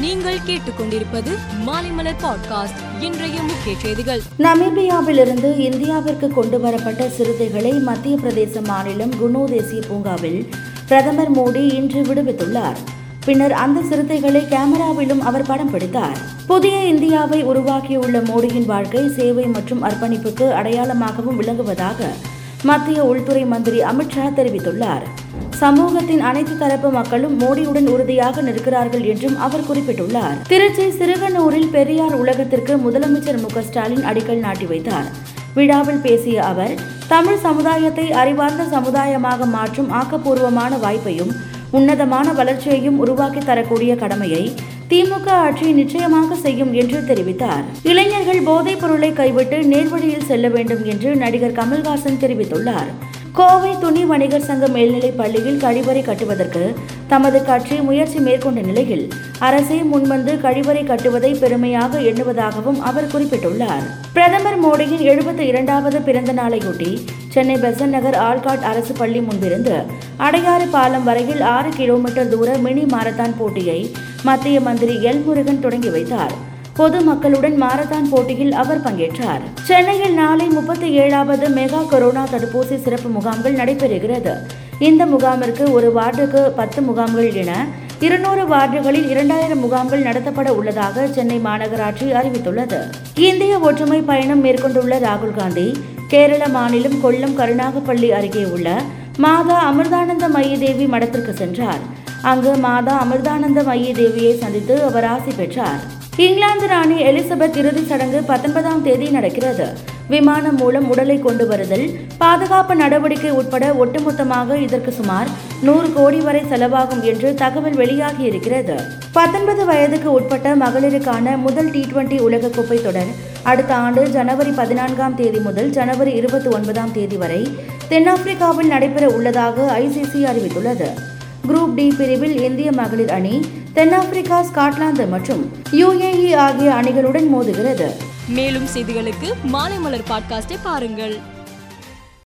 நீங்கள் கேட்டுக்கொண்டிருப்பது மாலைமலர் பாட்காஸ்ட். இன்றைய முக்கிய செய்திகள். நமீபியாவிலிருந்து இந்தியாவிற்கு கொண்டு வரப்பட்ட சிறுத்தைகளை மத்திய பிரதேச மாநிலம் குனோ தேசிய பூங்காவில் பிரதமர் மோடி இன்று விடுவித்துள்ளார். பின்னர் அந்த சிறுத்தைகளை கேமராவிலும் அவர் படம் பிடித்தார். புதிய இந்தியாவை உருவாக்கியுள்ள மோடியின் வாழ்க்கை சேவை மற்றும் அர்ப்பணிப்புக்கு அடையாளமாகவும் விளங்குவதாக மத்திய உள்துறை மந்திரி அமித்ஷா தெரிவித்துள்ளார். சமூகத்தின் அனைத்து தரப்பு மக்களும் மோடியுடன் உறுதியாக நிற்கிறார்கள் என்றும் அவர் குறிப்பிட்டுள்ளார். திருச்சி சிறுகனூரில் பெரியார் உலகத்திற்கு முதலமைச்சர் மு ஸ்டாலின் அடிக்கல் நாட்டி வைத்தார். விழாவில் பேசிய அவர் தமிழ் சமுதாயத்தை அறிவார்ந்த சமுதாயமாக மாற்றும் ஆக்கப்பூர்வமான வாய்ப்பையும் உன்னதமான வளர்ச்சியையும் உருவாக்கி தரக்கூடிய கடமையை திமுக ஆட்சி நிச்சயமாக செய்யும் என்று தெரிவித்தார். இளைஞர்கள் போதைப் பொருளை கைவிட்டு நேர்வழியில் செல்ல வேண்டும் என்று நடிகர் கமல்ஹாசன் தெரிவித்துள்ளார். கோவை துணி வணிகர் சங்க மேல்நிலைப் பள்ளியில் கழிவறை கட்டுவதற்கு தமது கட்சி முயற்சி மேற்கொண்ட நிலையில் அரசே முன்வந்து கழிவறை கட்டுவதை பெருமையாக எண்ணுவதாகவும் அவர் குறிப்பிட்டுள்ளார். பிரதமர் மோடியின் எழுபத்தி இரண்டாவது பிறந்த நாளையொட்டி சென்னை பெசன் நகர் ஆல்காட் அரசு பள்ளி முன்பிருந்து அடையாறு பாலம் வரையில் ஆறு கிலோமீட்டர் தூர மினி மாரத்தான் போட்டியை மத்திய மந்திரி எல் முருகன் தொடங்கி வைத்தார். பொது மக்களுடன் மாரத்தான் போட்டியில் அவர் பங்கேற்றார். சென்னையில் நாளை முப்பத்தி ஏழாவது மெகா கொரோனா தடுப்பூசி சிறப்பு முகாம்கள் நடைபெறுகிறது. இந்த முகாமிற்கு ஒரு வார்டுக்கு பத்து முகாம்கள் என இருநூறு வார்டுகளில் இரண்டாயிரம் முகாம்கள் நடத்தப்பட உள்ளதாக சென்னை மாநகராட்சி அறிவித்துள்ளது. இந்திய ஒற்றுமை பயணம் மேற்கொண்டுள்ள ராகுல் காந்தி கேரள மாநிலம் கொல்லம் கருணாகப்பள்ளி அருகே உள்ள மாதா அமிர்தானந்த மைய தேவி மடத்திற்கு சென்றார். அங்கு மாதா அமிர்தானந்த மைய தேவியை சந்தித்து அவர் ஆசி பெற்றார். இங்கிலாந்து ராணி எலிசபெத் இறுதிச் சடங்கு பத்தொன்பதாம் தேதி நடக்கிறது. விமானம் மூலம் உடலை கொண்டு வருதல் பாதுகாப்பு நடவடிக்கை உட்பட ஒட்டுமொத்தமாக இதற்கு சுமார் நூறு கோடி வரை செலவாகும் என்று தகவல் வெளியாகி இருக்கிறது. பத்தொன்பது வயதுக்கு உட்பட்ட மகளிருக்கான முதல் டி டுவெண்டி உலகக்கோப்பை தொடர் அடுத்த ஆண்டு ஜனவரி பதினான்காம் தேதி முதல் ஜனவரி இருபத்தி ஒன்பதாம் தேதி வரை தென்னாப்பிரிக்காவில் நடைபெற உள்ளதாக ஐசிசி அறிவித்துள்ளது. குரூப் டி பிரிவில் இந்திய மகளிர் அணி தென்னாப்பிரிக்கா ஸ்காட்லாந்து மற்றும் யுஏஇ ஆகிய அணிகளுடன் மோதுகிறது. மேலும் செய்திகளுக்கு மாலை மலர் பாட்காஸ்டை பாருங்கள்.